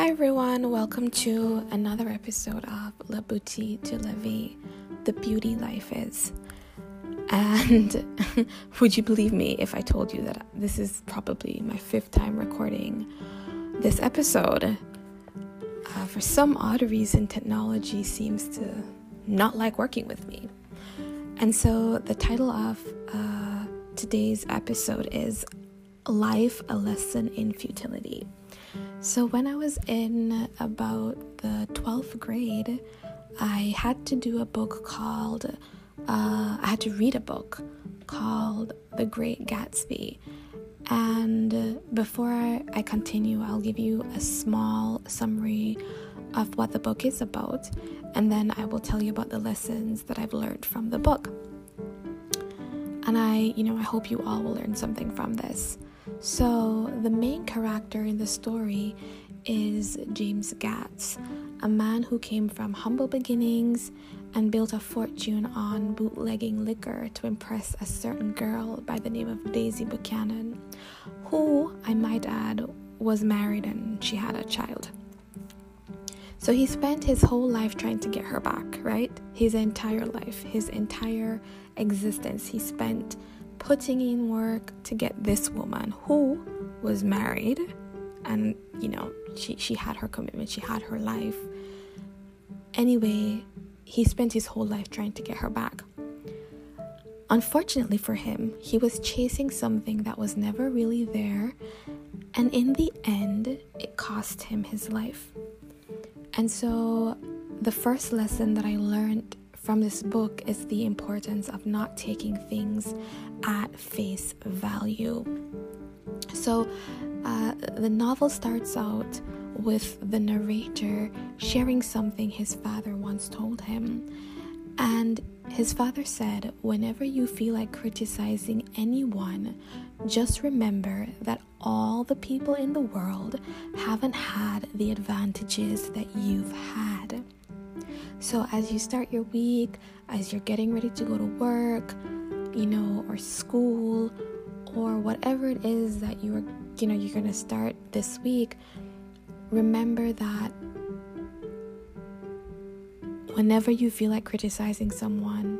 Hi everyone, welcome to another episode of La Beauty de la Vie, The Beauty Life Is. And would you believe me if I told you that this is probably my fifth time recording this episode? Uh, for some odd reason, technology seems to not like working with me. And so the title of uh, today's episode is Life a Lesson in Futility. So, when I was in about the 12th grade, I had to do a book called, uh, I had to read a book called The Great Gatsby. And before I continue, I'll give you a small summary of what the book is about, and then I will tell you about the lessons that I've learned from the book. And I, you know, I hope you all will learn something from this. So, the main character in the story is James Gatz, a man who came from humble beginnings and built a fortune on bootlegging liquor to impress a certain girl by the name of Daisy Buchanan, who, I might add, was married and she had a child. So he spent his whole life trying to get her back, right? His entire life, his entire existence, he spent putting in work to get this woman who was married and you know she, she had her commitment she had her life. Anyway he spent his whole life trying to get her back. Unfortunately for him he was chasing something that was never really there and in the end it cost him his life. And so the first lesson that i learned from this book is the importance of not taking things at face value. So, uh, the novel starts out with the narrator sharing something his father once told him. And his father said, Whenever you feel like criticizing anyone, just remember that all the people in the world haven't had the advantages that you've had. So, as you start your week, as you're getting ready to go to work, you know, or school, or whatever it is that you're, you know, you're going to start this week, remember that whenever you feel like criticizing someone,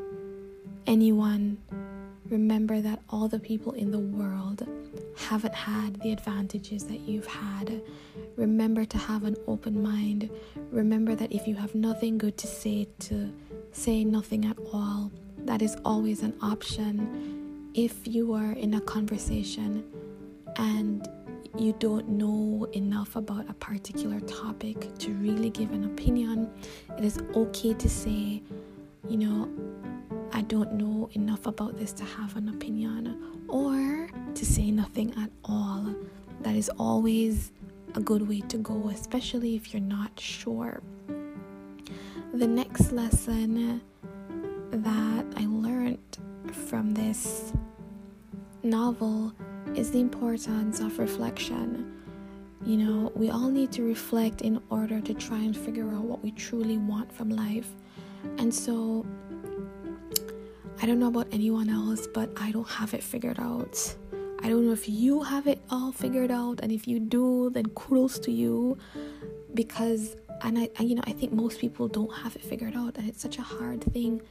anyone, remember that all the people in the world haven't had the advantages that you've had. Remember to have an open mind. Remember that if you have nothing good to say, to say nothing at all. That is always an option. If you are in a conversation and you don't know enough about a particular topic to really give an opinion, it is okay to say, you know, I don't know enough about this to have an opinion, or to say nothing at all. That is always a good way to go, especially if you're not sure. The next lesson that I learned from this novel is the importance of reflection. You know, we all need to reflect in order to try and figure out what we truly want from life. And so, I don't know about anyone else, but I don't have it figured out. I don't know if you have it all figured out, and if you do, then kudos to you. Because, and I, you know, I think most people don't have it figured out, and it's such a hard thing,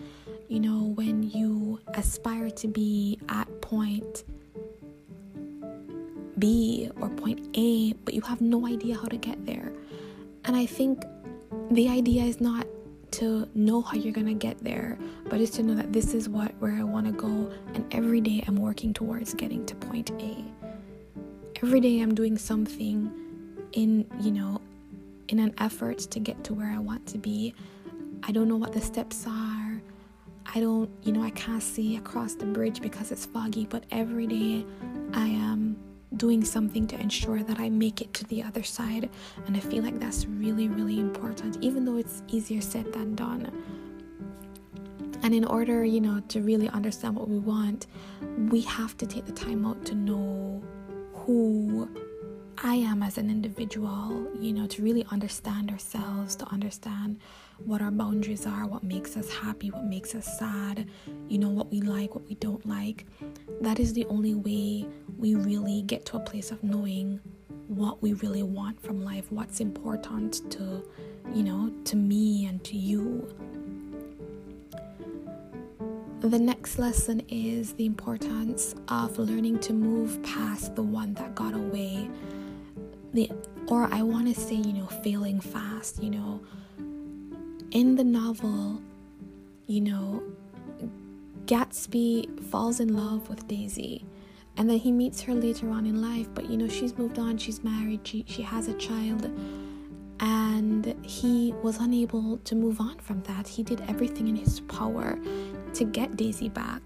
you know, when you aspire to be at point B or point A, but you have no idea how to get there. And I think the idea is not to know how you're gonna get there, but it's to know that this is what where I want to go, and every day I'm working towards getting to point A. Every day I'm doing something in you know in an effort to get to where I want to be. I don't know what the steps are. I don't, you know, I can't see across the bridge because it's foggy, but every day I am doing something to ensure that I make it to the other side. And I feel like that's really, really important, even though it's easier said than done. And in order, you know, to really understand what we want, we have to take the time out to know who I am as an individual, you know, to really understand ourselves, to understand what our boundaries are, what makes us happy, what makes us sad, you know, what we like, what we don't like. That is the only way we really get to a place of knowing what we really want from life, what's important to, you know, to me and to you. The next lesson is the importance of learning to move past the one that got away. The or I want to say, you know, failing fast, you know. In the novel, you know, Gatsby falls in love with Daisy and then he meets her later on in life but you know she's moved on she's married she, she has a child and he was unable to move on from that. He did everything in his power to get daisy back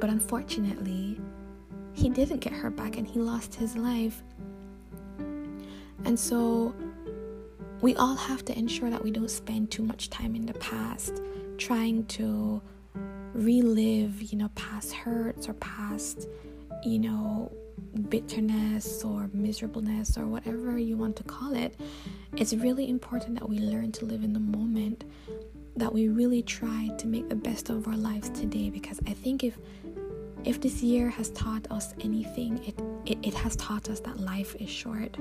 but unfortunately he didn't get her back and he lost his life. And so we all have to ensure that we don't spend too much time in the past trying to relive you know past hurts or past you know, bitterness or miserableness or whatever you want to call it, it's really important that we learn to live in the moment, that we really try to make the best of our lives today because I think if if this year has taught us anything, it, it, it has taught us that life is short.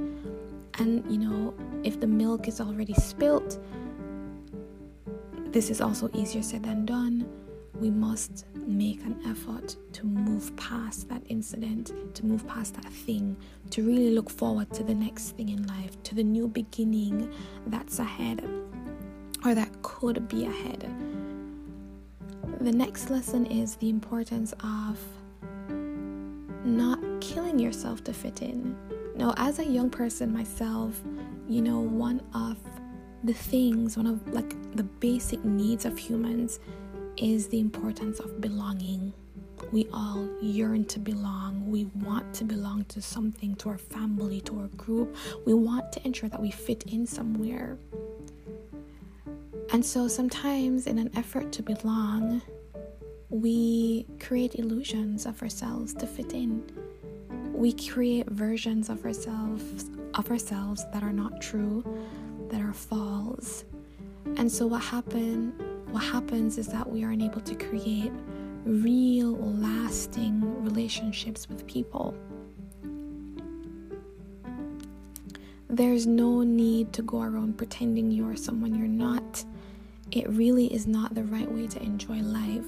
And you know, if the milk is already spilt, this is also easier said than done we must make an effort to move past that incident, to move past that thing, to really look forward to the next thing in life, to the new beginning that's ahead or that could be ahead. The next lesson is the importance of not killing yourself to fit in. Now, as a young person myself, you know, one of the things, one of like the basic needs of humans is the importance of belonging. We all yearn to belong. We want to belong to something, to our family, to our group. We want to ensure that we fit in somewhere. And so sometimes, in an effort to belong, we create illusions of ourselves to fit in. We create versions of ourselves of ourselves that are not true, that are false. And so what happened what happens is that we are unable to create real, lasting relationships with people. There's no need to go around pretending you are someone you're not. It really is not the right way to enjoy life.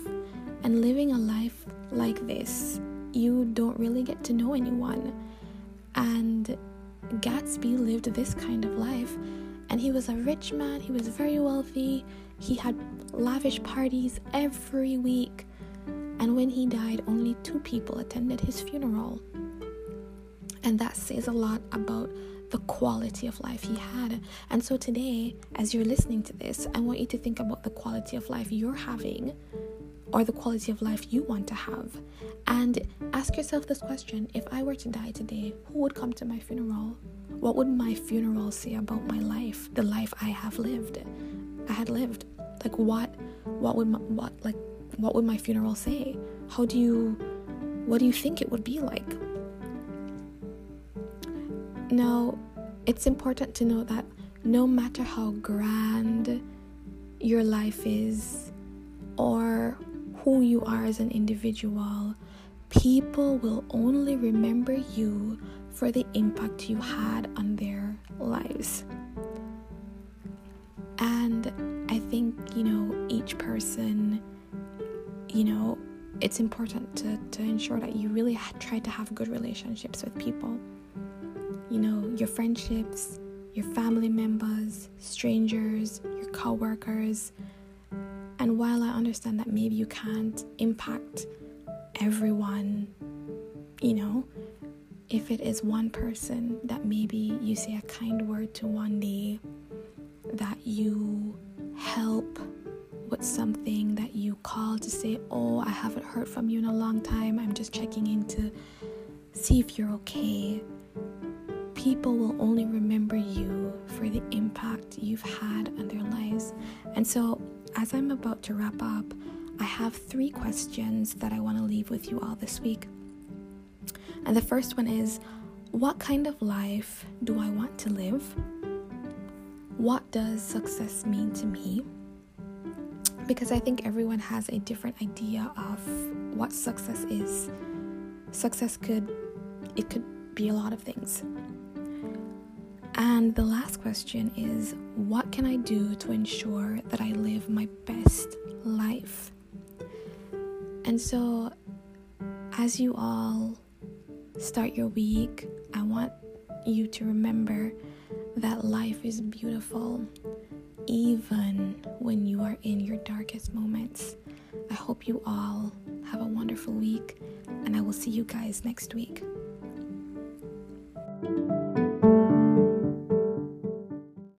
And living a life like this, you don't really get to know anyone. And Gatsby lived this kind of life. And he was a rich man, he was very wealthy, he had lavish parties every week. And when he died, only two people attended his funeral. And that says a lot about the quality of life he had. And so today, as you're listening to this, I want you to think about the quality of life you're having or the quality of life you want to have. And ask yourself this question if I were to die today, who would come to my funeral? What would my funeral say about my life, the life I have lived? I had lived. Like what what would my, what like what would my funeral say? How do you what do you think it would be like? Now, it's important to know that no matter how grand your life is or who you are as an individual, people will only remember you for the impact you had on their lives. And I think, you know, each person, you know, it's important to, to ensure that you really try to have good relationships with people. You know, your friendships, your family members, strangers, your coworkers. And while I understand that maybe you can't impact everyone, you know, if it is one person that maybe you say a kind word to one day, that you help with something that you call to say, Oh, I haven't heard from you in a long time. I'm just checking in to see if you're okay. People will only remember you for the impact you've had on their lives. And so, as I'm about to wrap up, I have three questions that I want to leave with you all this week. And the first one is What kind of life do I want to live? what does success mean to me? Because I think everyone has a different idea of what success is. Success could it could be a lot of things. And the last question is what can I do to ensure that I live my best life? And so, as you all start your week, I want you to remember that life is beautiful even when you are in your darkest moments. I hope you all have a wonderful week, and I will see you guys next week.